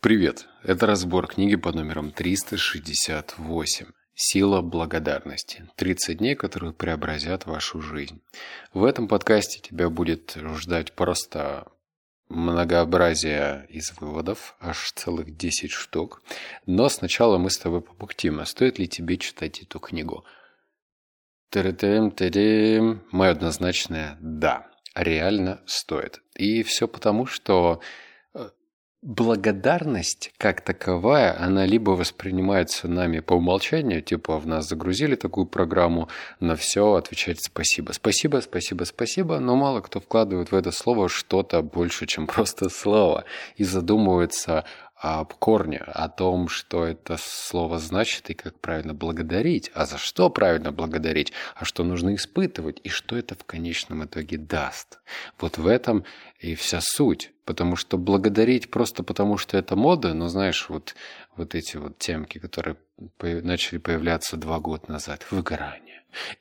Привет! Это разбор книги под номером 368 «Сила благодарности. 30 дней, которые преобразят вашу жизнь». В этом подкасте тебя будет ждать просто многообразие из выводов, аж целых 10 штук. Но сначала мы с тобой побухтим, а стоит ли тебе читать эту книгу? Тыры-тырым, тырым. Мое однозначное «да». Реально стоит. И все потому, что благодарность как таковая, она либо воспринимается нами по умолчанию, типа в нас загрузили такую программу, на все отвечать спасибо. Спасибо, спасибо, спасибо, но мало кто вкладывает в это слово что-то больше, чем просто слово, и задумывается об корне, о том, что это слово значит и как правильно благодарить, а за что правильно благодарить, а что нужно испытывать и что это в конечном итоге даст. Вот в этом и вся суть. Потому что благодарить просто потому, что это мода, ну, знаешь, вот, вот эти вот темки, которые начали появляться два года назад, выгорание.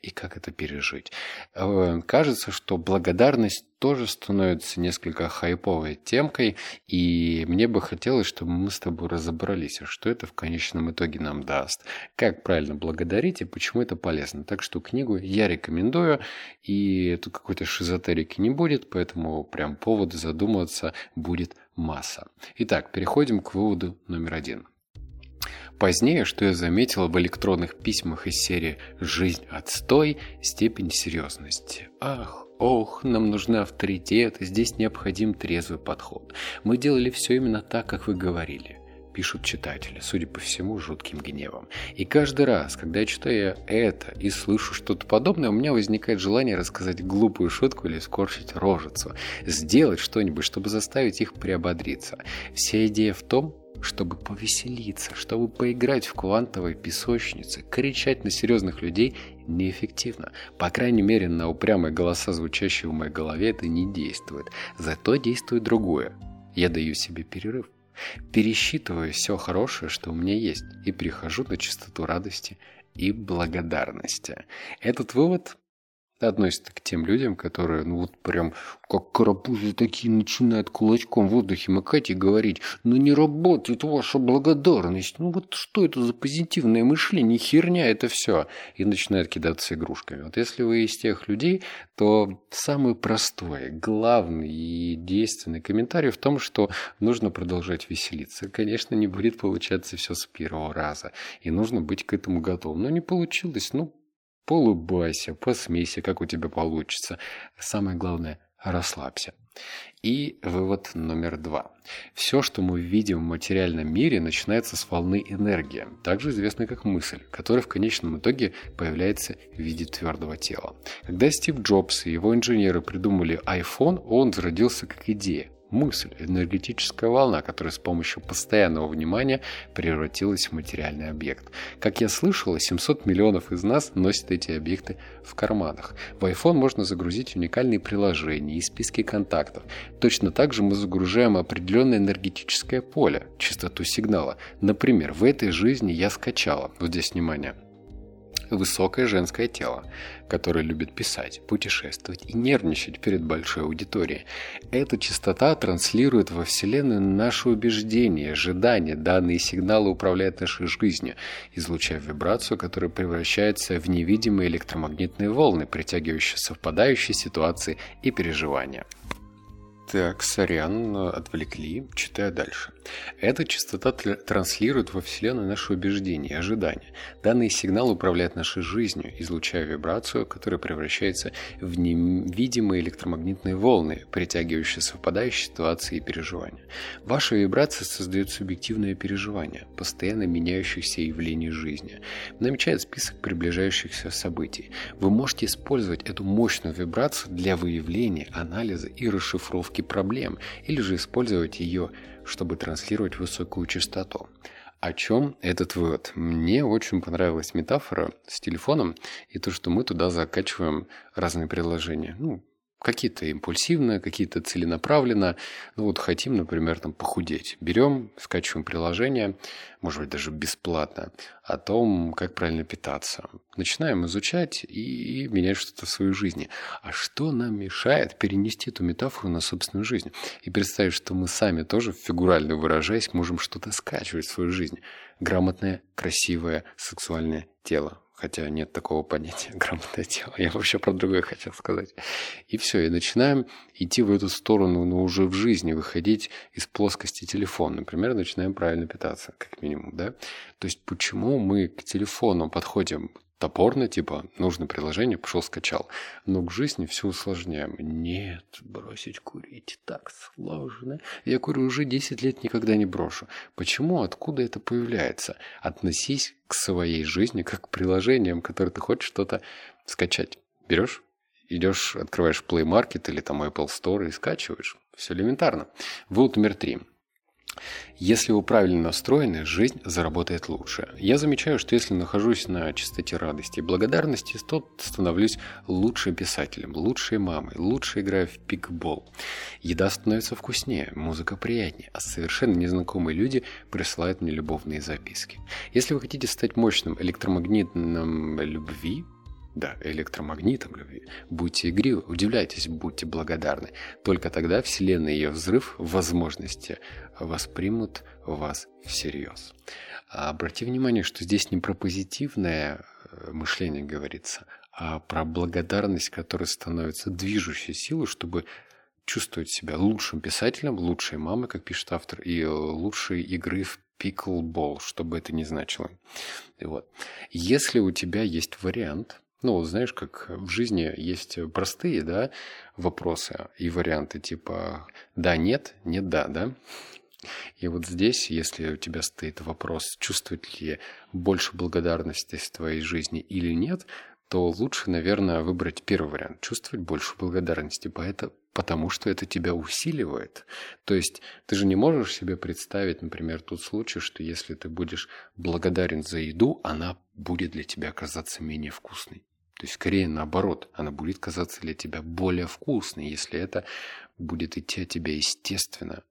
И как это пережить? Э, кажется, что благодарность тоже становится несколько хайповой темкой, и мне бы хотелось, чтобы мы с тобой разобрались, а что это в конечном итоге нам даст, как правильно благодарить и почему это полезно. Так что книгу я рекомендую, и тут какой-то шизотерики не будет, поэтому прям повода задуматься будет масса. Итак, переходим к выводу номер один. Позднее, что я заметил в электронных письмах из серии «Жизнь отстой. Степень серьезности». Ах, ох, нам нужны авторитеты, здесь необходим трезвый подход. Мы делали все именно так, как вы говорили пишут читатели, судя по всему, жутким гневом. И каждый раз, когда я читаю это и слышу что-то подобное, у меня возникает желание рассказать глупую шутку или скорчить рожицу, сделать что-нибудь, чтобы заставить их приободриться. Вся идея в том, чтобы повеселиться, чтобы поиграть в квантовой песочнице, кричать на серьезных людей неэффективно. По крайней мере, на упрямые голоса, звучащие в моей голове, это не действует. Зато действует другое. Я даю себе перерыв. Пересчитываю все хорошее, что у меня есть, и прихожу на чистоту радости и благодарности. Этот вывод относится к тем людям, которые, ну вот прям как карапузы такие начинают кулачком в воздухе макать и говорить, ну не работает ваша благодарность, ну вот что это за позитивное мышление, херня это все, и начинают кидаться игрушками. Вот если вы из тех людей, то самый простой, главный и действенный комментарий в том, что нужно продолжать веселиться. Конечно, не будет получаться все с первого раза, и нужно быть к этому готовым. Но не получилось, ну Полубайся, посмейся, как у тебя получится. Самое главное – расслабься. И вывод номер два. Все, что мы видим в материальном мире, начинается с волны энергии, также известной как мысль, которая в конечном итоге появляется в виде твердого тела. Когда Стив Джобс и его инженеры придумали iPhone, он зародился как идея мысль, энергетическая волна, которая с помощью постоянного внимания превратилась в материальный объект. Как я слышала, 700 миллионов из нас носят эти объекты в карманах. В iPhone можно загрузить уникальные приложения и списки контактов. Точно так же мы загружаем определенное энергетическое поле, частоту сигнала. Например, в этой жизни я скачала, вот здесь внимание, высокое женское тело, которое любит писать, путешествовать и нервничать перед большой аудиторией. Эта частота транслирует во Вселенную наши убеждения, ожидания, данные сигналы управляют нашей жизнью, излучая вибрацию, которая превращается в невидимые электромагнитные волны, притягивающие совпадающие ситуации и переживания. Так, сорян, отвлекли. Читаю дальше. Эта частота транслирует во Вселенную наши убеждения и ожидания. Данные сигналы управляют нашей жизнью, излучая вибрацию, которая превращается в невидимые электромагнитные волны, притягивающие совпадающие ситуации и переживания. Ваша вибрация создает субъективное переживание, постоянно меняющихся явлений жизни. Намечает список приближающихся событий. Вы можете использовать эту мощную вибрацию для выявления, анализа и расшифровки постановки проблем или же использовать ее, чтобы транслировать высокую частоту. О чем этот вывод? Мне очень понравилась метафора с телефоном и то, что мы туда закачиваем разные приложения. Ну, Какие-то импульсивно, какие-то целенаправленно. Ну вот хотим, например, там похудеть. Берем, скачиваем приложение, может быть, даже бесплатно, о том, как правильно питаться. Начинаем изучать и менять что-то в своей жизни. А что нам мешает перенести эту метафору на собственную жизнь? И представить, что мы сами тоже, фигурально выражаясь, можем что-то скачивать в свою жизнь. Грамотное, красивое, сексуальное тело хотя нет такого понятия грамотное тело. Я вообще про другое хотел сказать. И все, и начинаем идти в эту сторону, но уже в жизни, выходить из плоскости телефона. Например, начинаем правильно питаться, как минимум, да? То есть почему мы к телефону подходим топорно, типа, нужно приложение, пошел скачал. Но к жизни все усложняем. Нет, бросить курить так сложно. Я курю уже 10 лет, никогда не брошу. Почему? Откуда это появляется? Относись к своей жизни как к приложениям, которые ты хочешь что-то скачать. Берешь, идешь, открываешь Play Market или там Apple Store и скачиваешь. Все элементарно. Вывод номер три. Если вы правильно настроены, жизнь заработает лучше. Я замечаю, что если нахожусь на чистоте радости и благодарности, то становлюсь лучшим писателем, лучшей мамой, лучше играю в пикбол. Еда становится вкуснее, музыка приятнее, а совершенно незнакомые люди присылают мне любовные записки. Если вы хотите стать мощным электромагнитным любви, да, электромагнитом любви. Будьте игривы, удивляйтесь, будьте благодарны. Только тогда Вселенная и ее взрыв возможности воспримут вас всерьез. А обрати внимание, что здесь не про позитивное э, мышление говорится, а про благодарность, которая становится движущей силой, чтобы чувствовать себя лучшим писателем, лучшей мамой, как пишет автор, и лучшей игры в пиклбол, что бы это ни значило. И вот. Если у тебя есть вариант – ну, знаешь, как в жизни есть простые, да, вопросы и варианты типа «да», «нет», «нет», «да», да? И вот здесь, если у тебя стоит вопрос, чувствовать ли больше благодарности в твоей жизни или нет, то лучше, наверное, выбрать первый вариант. Чувствовать больше благодарности, потому что это тебя усиливает. То есть ты же не можешь себе представить, например, тот случай, что если ты будешь благодарен за еду, она будет для тебя казаться менее вкусной. То есть, скорее наоборот, она будет казаться для тебя более вкусной, если это будет идти от тебя естественно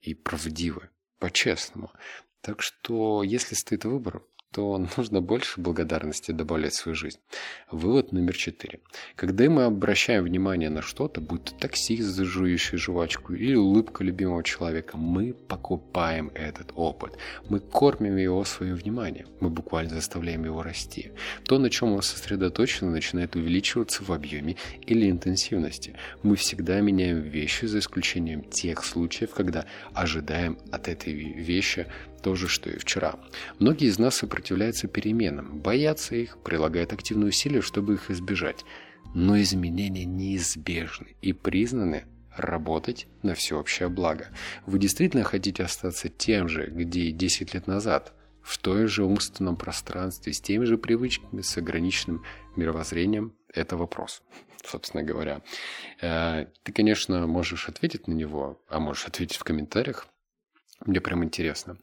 и правдиво, по-честному. Так что, если стоит выбор, то нужно больше благодарности добавлять в свою жизнь. Вывод номер четыре. Когда мы обращаем внимание на что-то, будь то таксист, жующий жвачку или улыбка любимого человека, мы покупаем этот опыт. Мы кормим его своим вниманием. Мы буквально заставляем его расти. То, на чем он сосредоточен, начинает увеличиваться в объеме или интенсивности. Мы всегда меняем вещи, за исключением тех случаев, когда ожидаем от этой вещи то же, что и вчера. Многие из нас сопротивляются переменам, боятся их, прилагают активные усилия, чтобы их избежать. Но изменения неизбежны и признаны работать на всеобщее благо. Вы действительно хотите остаться тем же, где и 10 лет назад, в той же умственном пространстве, с теми же привычками, с ограниченным мировоззрением? Это вопрос, собственно говоря. Э, ты, конечно, можешь ответить на него, а можешь ответить в комментариях. Мне прям интересно.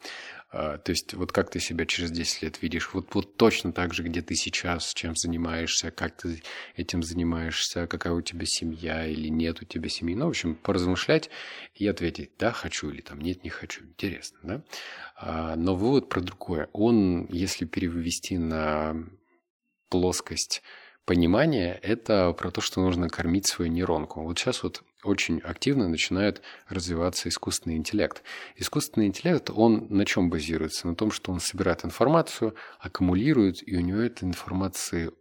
А, то есть вот как ты себя через 10 лет видишь? Вот, вот точно так же, где ты сейчас, чем занимаешься, как ты этим занимаешься, какая у тебя семья или нет у тебя семьи. Ну, в общем, поразмышлять и ответить, да, хочу или там нет, не хочу. Интересно, да? А, но вывод про другое. Он, если перевести на плоскость понимания, это про то, что нужно кормить свою нейронку. Вот сейчас вот очень активно начинает развиваться искусственный интеллект. Искусственный интеллект, он на чем базируется? На том, что он собирает информацию, аккумулирует, и у него этой информации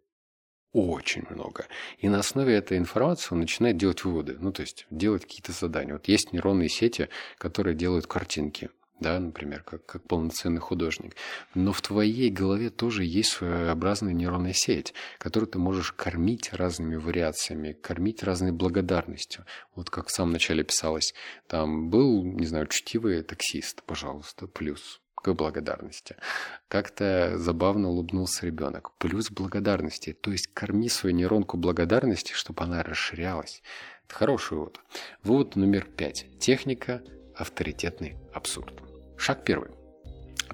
очень много. И на основе этой информации он начинает делать выводы, ну, то есть делать какие-то задания. Вот есть нейронные сети, которые делают картинки да, например, как, как полноценный художник. Но в твоей голове тоже есть своеобразная нейронная сеть, которую ты можешь кормить разными вариациями, кормить разной благодарностью. Вот как в самом начале писалось, там был, не знаю, чтивый таксист, пожалуйста, плюс к благодарности. Как-то забавно улыбнулся ребенок. Плюс благодарности. То есть корми свою нейронку благодарности, чтобы она расширялась. Это хороший вывод. Вывод номер пять. Техника – авторитетный абсурд. Шаг первый.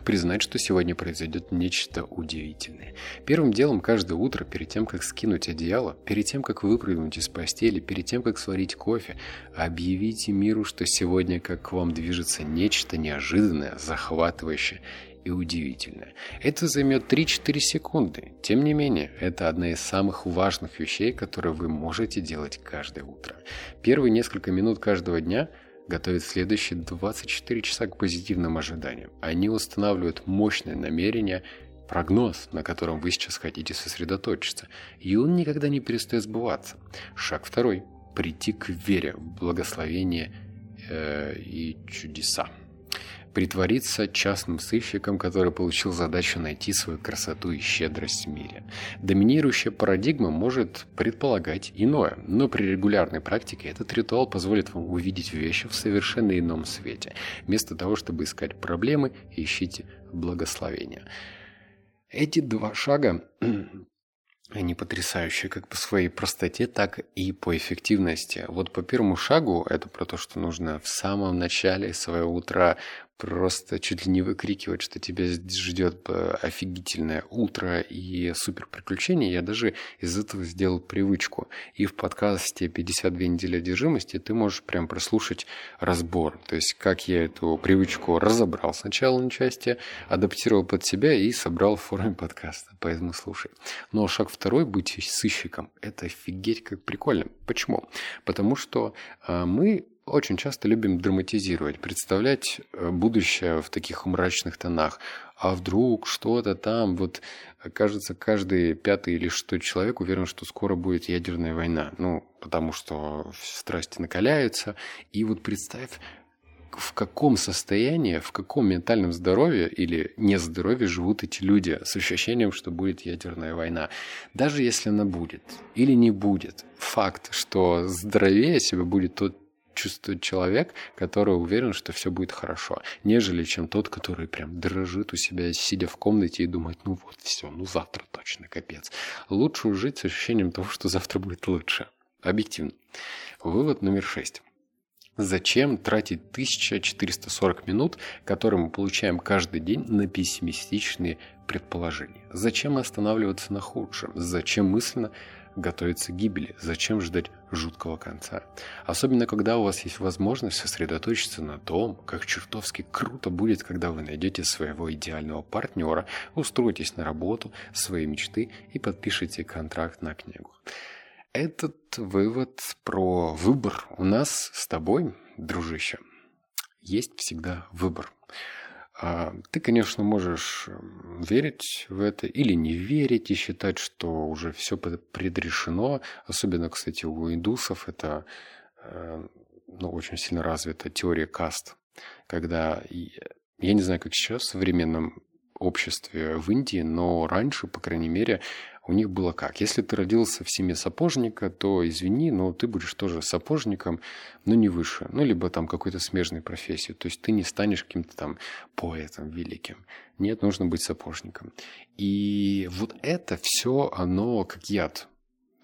признать, что сегодня произойдет нечто удивительное. Первым делом каждое утро, перед тем, как скинуть одеяло, перед тем, как выпрыгнуть из постели, перед тем, как сварить кофе, объявите миру, что сегодня как к вам движется нечто неожиданное, захватывающее и удивительное. Это займет 3-4 секунды. Тем не менее, это одна из самых важных вещей, которые вы можете делать каждое утро. Первые несколько минут каждого дня готовят следующие 24 часа к позитивным ожиданиям. Они устанавливают мощное намерение, прогноз, на котором вы сейчас хотите сосредоточиться. И он никогда не перестает сбываться. Шаг второй. Прийти к вере в благословение э, и чудеса притвориться частным сыщиком, который получил задачу найти свою красоту и щедрость в мире. Доминирующая парадигма может предполагать иное, но при регулярной практике этот ритуал позволит вам увидеть вещи в совершенно ином свете. Вместо того, чтобы искать проблемы, ищите благословения. Эти два шага они потрясающие как по своей простоте, так и по эффективности. Вот по первому шагу, это про то, что нужно в самом начале своего утра просто чуть ли не выкрикивать, что тебя ждет э, офигительное утро и супер приключения. Я даже из этого сделал привычку. И в подкасте «52 недели одержимости» ты можешь прям прослушать разбор. То есть, как я эту привычку разобрал сначала на части, адаптировал под себя и собрал в форме подкаста. Поэтому слушай. Но шаг второй – быть сыщиком. Это офигеть как прикольно. Почему? Потому что э, мы очень часто любим драматизировать, представлять э, будущее в таких мрачных тонах. А вдруг что-то там, вот кажется, каждый пятый или шестой человек уверен, что скоро будет ядерная война. Ну, потому что страсти накаляются. И вот представь, в каком состоянии, в каком ментальном здоровье или нездоровье живут эти люди с ощущением, что будет ядерная война. Даже если она будет или не будет, факт, что здоровее себя будет тот чувствует человек, который уверен, что все будет хорошо, нежели чем тот, который прям дрожит у себя, сидя в комнате и думает, ну вот все, ну завтра точно капец. Лучше жить с ощущением того, что завтра будет лучше. Объективно. Вывод номер шесть. Зачем тратить 1440 минут, которые мы получаем каждый день на пессимистичные предположения? Зачем останавливаться на худшем? Зачем мысленно готовиться к гибели. Зачем ждать жуткого конца? Особенно, когда у вас есть возможность сосредоточиться на том, как чертовски круто будет, когда вы найдете своего идеального партнера, устроитесь на работу, свои мечты и подпишете контракт на книгу. Этот вывод про выбор у нас с тобой, дружище, есть всегда выбор. А, ты, конечно, можешь верить в это или не верить и считать, что уже все предрешено. Особенно, кстати, у индусов это э, ну, очень сильно развита теория каст, когда я не знаю, как сейчас в современном обществе в Индии, но раньше, по крайней мере, у них было как? Если ты родился в семье сапожника, то извини, но ты будешь тоже сапожником, но не выше. Ну, либо там какой-то смежной профессии. То есть ты не станешь каким-то там поэтом великим. Нет, нужно быть сапожником. И вот это все, оно как яд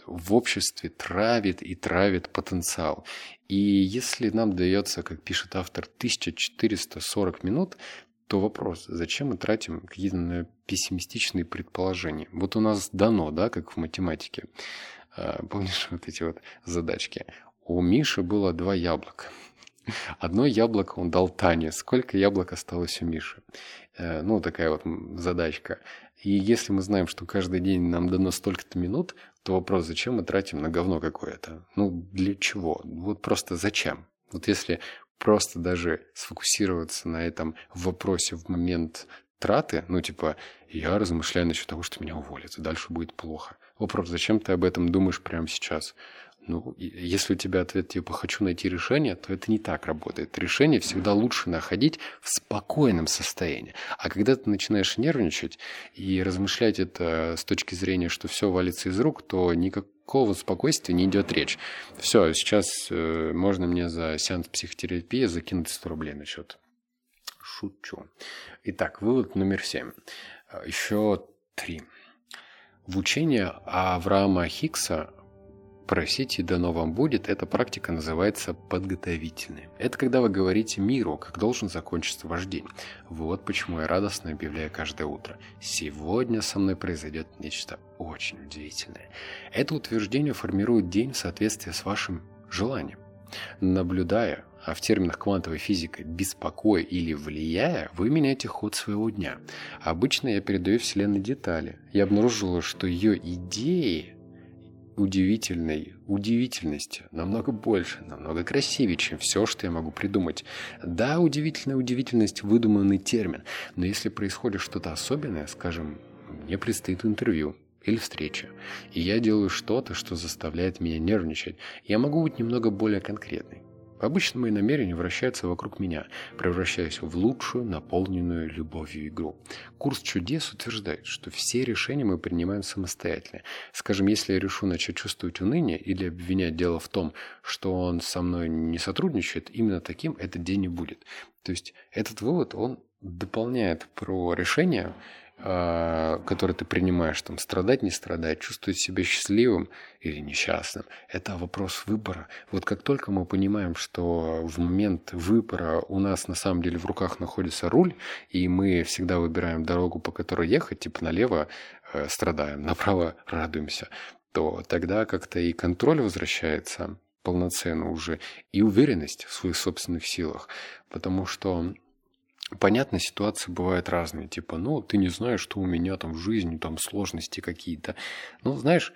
в обществе травит и травит потенциал. И если нам дается, как пишет автор, 1440 минут, то вопрос, зачем мы тратим какие-то пессимистичные предположения? Вот у нас дано, да, как в математике. А, помнишь вот эти вот задачки? У Миши было два яблока. Одно яблоко он дал Тане. Сколько яблок осталось у Миши? Э, ну, такая вот задачка. И если мы знаем, что каждый день нам дано столько-то минут, то вопрос, зачем мы тратим на говно какое-то? Ну, для чего? Вот просто зачем? Вот если просто даже сфокусироваться на этом вопросе в момент траты, ну, типа, я размышляю насчет того, что меня уволят, и дальше будет плохо. Вопрос, зачем ты об этом думаешь прямо сейчас? Ну, если у тебя ответ типа «хочу найти решение», то это не так работает. Решение всегда лучше находить в спокойном состоянии. А когда ты начинаешь нервничать и размышлять это с точки зрения, что все валится из рук, то никакого спокойствия не идет речь. Все, сейчас э, можно мне за сеанс психотерапии закинуть 100 рублей на счет. Шучу. Итак, вывод номер семь. Еще три. В учении Авраама Хикса Просите, дано вам будет. Эта практика называется подготовительной. Это когда вы говорите миру, как должен закончиться ваш день. Вот почему я радостно объявляю каждое утро. Сегодня со мной произойдет нечто очень удивительное. Это утверждение формирует день в соответствии с вашим желанием. Наблюдая, а в терминах квантовой физики беспокоя или влияя, вы меняете ход своего дня. Обычно я передаю Вселенной детали. Я обнаружила, что ее идеи удивительной удивительности намного больше, намного красивее, чем все, что я могу придумать. Да, удивительная удивительность – выдуманный термин, но если происходит что-то особенное, скажем, мне предстоит интервью, или встреча, и я делаю что-то, что заставляет меня нервничать, я могу быть немного более конкретной. Обычно мои намерения вращаются вокруг меня, превращаясь в лучшую, наполненную любовью игру. Курс чудес утверждает, что все решения мы принимаем самостоятельно. Скажем, если я решу начать чувствовать уныние или обвинять дело в том, что он со мной не сотрудничает, именно таким этот день и будет. То есть этот вывод, он дополняет про решение, который ты принимаешь, там, страдать, не страдать, чувствовать себя счастливым или несчастным, это вопрос выбора. Вот как только мы понимаем, что в момент выбора у нас на самом деле в руках находится руль, и мы всегда выбираем дорогу, по которой ехать, типа налево э, страдаем, направо радуемся, то тогда как-то и контроль возвращается полноценно уже, и уверенность в своих собственных силах, потому что Понятно, ситуации бывают разные. Типа, ну, ты не знаешь, что у меня там в жизни, там сложности какие-то. Ну, знаешь,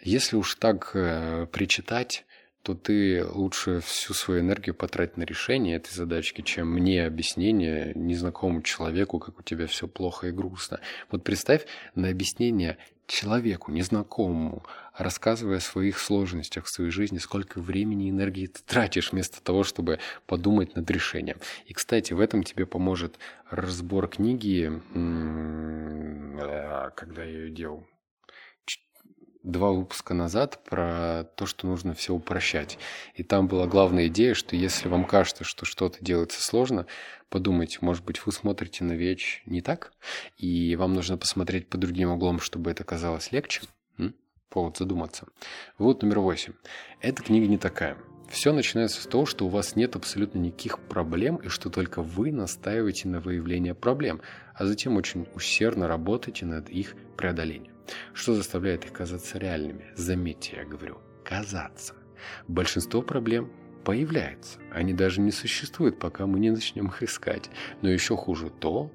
если уж так э, причитать, то ты лучше всю свою энергию потратить на решение этой задачки, чем мне объяснение незнакомому человеку, как у тебя все плохо и грустно. Вот представь на объяснение человеку, незнакомому, рассказывая о своих сложностях в своей жизни, сколько времени и энергии ты тратишь вместо того, чтобы подумать над решением. И, кстати, в этом тебе поможет разбор книги, а, когда я ее делал, два выпуска назад про то, что нужно все упрощать. И там была главная идея, что если вам кажется, что что-то делается сложно, подумайте, может быть, вы смотрите на вещь не так, и вам нужно посмотреть под другим углом, чтобы это казалось легче. М? Повод задуматься. Вот номер восемь. Эта книга не такая. Все начинается с того, что у вас нет абсолютно никаких проблем, и что только вы настаиваете на выявлении проблем, а затем очень усердно работаете над их преодолением. Что заставляет их казаться реальными? Заметьте, я говорю, казаться. Большинство проблем появляется. Они даже не существуют, пока мы не начнем их искать. Но еще хуже то,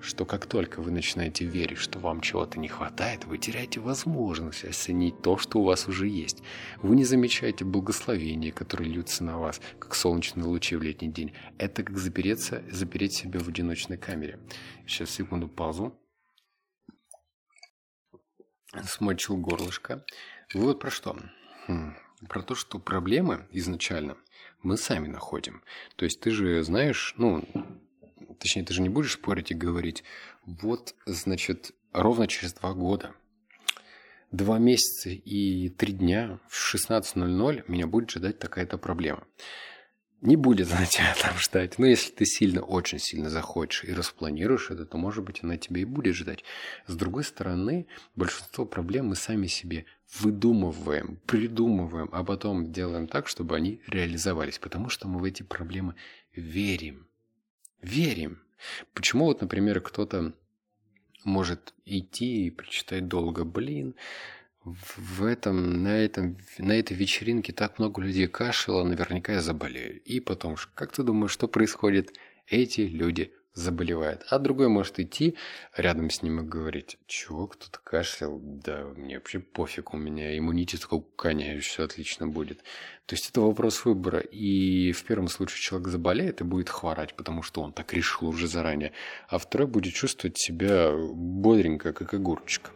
что как только вы начинаете верить, что вам чего-то не хватает, вы теряете возможность оценить то, что у вас уже есть. Вы не замечаете благословения, которые льются на вас, как солнечные лучи в летний день. Это как запереться, запереть себя в одиночной камере. Сейчас, секунду, паузу смочил горлышко. Вывод про что? Хм, про то, что проблемы изначально мы сами находим. То есть ты же знаешь, ну, точнее, ты же не будешь спорить и говорить, вот, значит, ровно через два года, два месяца и три дня в 16.00 меня будет ждать такая-то проблема не будет она тебя там ждать. Но если ты сильно, очень сильно захочешь и распланируешь это, то, может быть, она тебя и будет ждать. С другой стороны, большинство проблем мы сами себе выдумываем, придумываем, а потом делаем так, чтобы они реализовались, потому что мы в эти проблемы верим. Верим. Почему вот, например, кто-то может идти и прочитать долго, блин, в этом, на, этом, на этой вечеринке так много людей кашляло, наверняка я заболею. И потом, как ты думаешь, что происходит? Эти люди заболевают. А другой может идти рядом с ним и говорить, чего кто-то кашлял, да мне вообще пофиг, у меня иммунитет как у коня, все отлично будет. То есть это вопрос выбора. И в первом случае человек заболеет и будет хворать, потому что он так решил уже заранее. А второй будет чувствовать себя бодренько, как огурчик.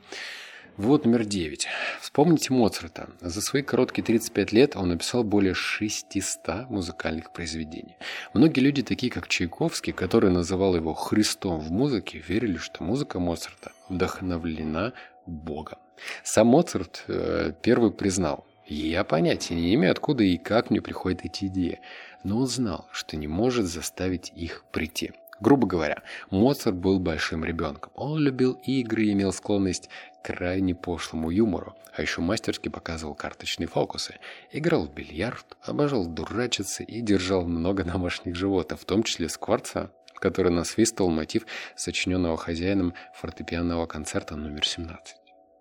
Вот номер девять. Вспомните Моцарта. За свои короткие 35 лет он написал более 600 музыкальных произведений. Многие люди, такие как Чайковский, который называл его Христом в музыке, верили, что музыка Моцарта вдохновлена Богом. Сам Моцарт э, первый признал, я понятия не имею, откуда и как мне приходят эти идеи, но он знал, что не может заставить их прийти. Грубо говоря, Моцарт был большим ребенком. Он любил игры и имел склонность к крайне пошлому юмору, а еще мастерски показывал карточные фокусы. Играл в бильярд, обожал дурачиться и держал много домашних животных, в том числе скворца, который насвистывал мотив сочиненного хозяином фортепианного концерта номер 17.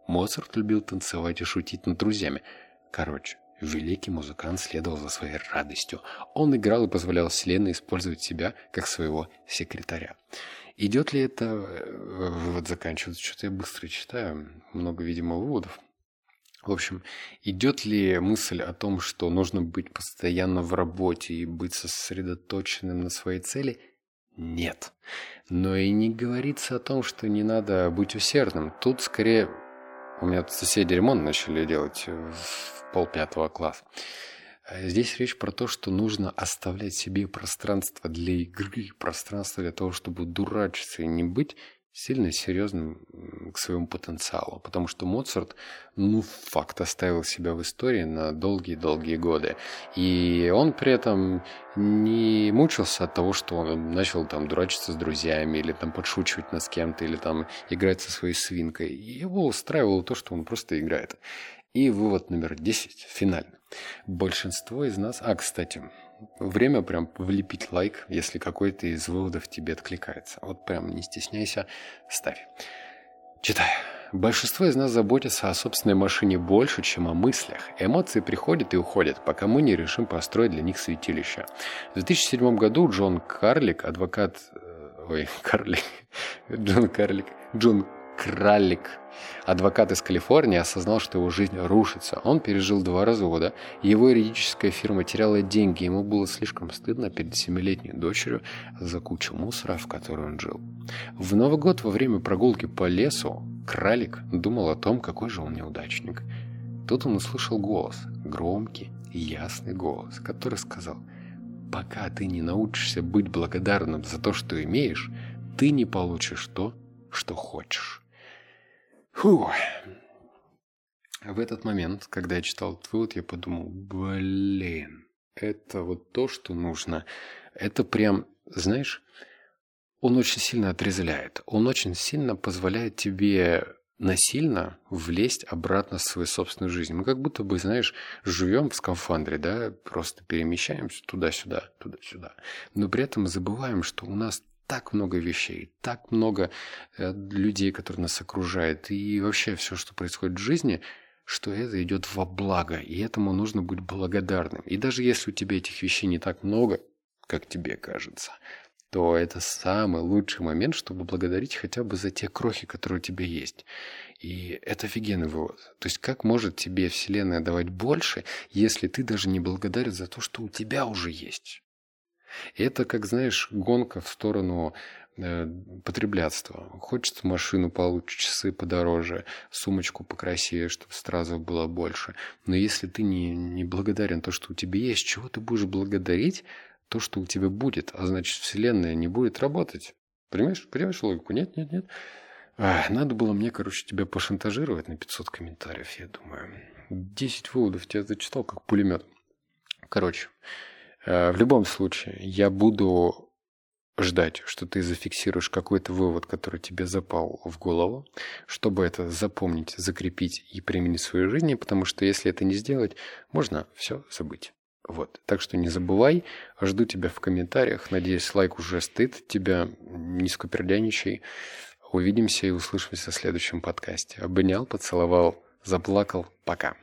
Моцарт любил танцевать и шутить над друзьями. Короче, Великий музыкант следовал за своей радостью. Он играл и позволял Вселенной использовать себя как своего секретаря. Идет ли это... Э, вывод заканчивается. Что-то я быстро читаю. Много, видимо, выводов. В общем, идет ли мысль о том, что нужно быть постоянно в работе и быть сосредоточенным на своей цели? Нет. Но и не говорится о том, что не надо быть усердным. Тут скорее... У меня соседи ремонт начали делать в полпятого класса. Э, здесь речь про то, что нужно оставлять себе пространство для игры, пространство для того, чтобы дурачиться и не быть сильно серьезным к своему потенциалу, потому что Моцарт, ну, факт, оставил себя в истории на долгие-долгие годы. И он при этом не мучился от того, что он начал там дурачиться с друзьями, или там подшучивать над кем-то, или там играть со своей свинкой. Его устраивало то, что он просто играет. И вывод номер 10, финальный. Большинство из нас... А, кстати, время прям влепить лайк, если какой-то из выводов тебе откликается. Вот прям не стесняйся, ставь. Читаю. Большинство из нас заботится о собственной машине больше, чем о мыслях. Эмоции приходят и уходят, пока мы не решим построить для них святилище. В 2007 году Джон Карлик, адвокат... Э, ой, Карлик... Джон Карлик... Джон Кралик, адвокат из Калифорнии, осознал, что его жизнь рушится. Он пережил два развода, его юридическая фирма теряла деньги, ему было слишком стыдно перед семилетней дочерью за кучу мусора, в которой он жил. В Новый год во время прогулки по лесу Кралик думал о том, какой же он неудачник. Тут он услышал голос, громкий, ясный голос, который сказал «Пока ты не научишься быть благодарным за то, что имеешь, ты не получишь то, что хочешь». Фу. В этот момент, когда я читал этот вывод, я подумал, блин, это вот то, что нужно. Это прям, знаешь, он очень сильно отрезвляет. Он очень сильно позволяет тебе насильно влезть обратно в свою собственную жизнь. Мы как будто бы, знаешь, живем в скафандре, да, просто перемещаемся туда-сюда, туда-сюда. Но при этом забываем, что у нас так много вещей, так много э, людей, которые нас окружают, и вообще все, что происходит в жизни, что это идет во благо, и этому нужно быть благодарным. И даже если у тебя этих вещей не так много, как тебе кажется, то это самый лучший момент, чтобы благодарить хотя бы за те крохи, которые у тебя есть. И это офигенный вывод. То есть как может тебе Вселенная давать больше, если ты даже не благодарен за то, что у тебя уже есть? Это, как знаешь, гонка в сторону э, потреблятства. Хочется машину получше, часы подороже, сумочку покрасивее, чтобы сразу было больше. Но если ты не, не благодарен то, что у тебя есть, чего ты будешь благодарить? То, что у тебя будет, а значит, Вселенная не будет работать. Понимаешь? Понимаешь логику? Нет, нет, нет. А, надо было мне, короче, тебя пошантажировать на 500 комментариев, я думаю. 10 выводов тебя зачитал, как пулемет. Короче, в любом случае, я буду ждать, что ты зафиксируешь какой-то вывод, который тебе запал в голову, чтобы это запомнить, закрепить и применить в своей жизни, потому что если это не сделать, можно все забыть. Вот. Так что не забывай. Жду тебя в комментариях. Надеюсь, лайк уже стыд тебя. Не скупердяничай. Увидимся и услышимся в следующем подкасте. Обнял, поцеловал, заплакал. Пока.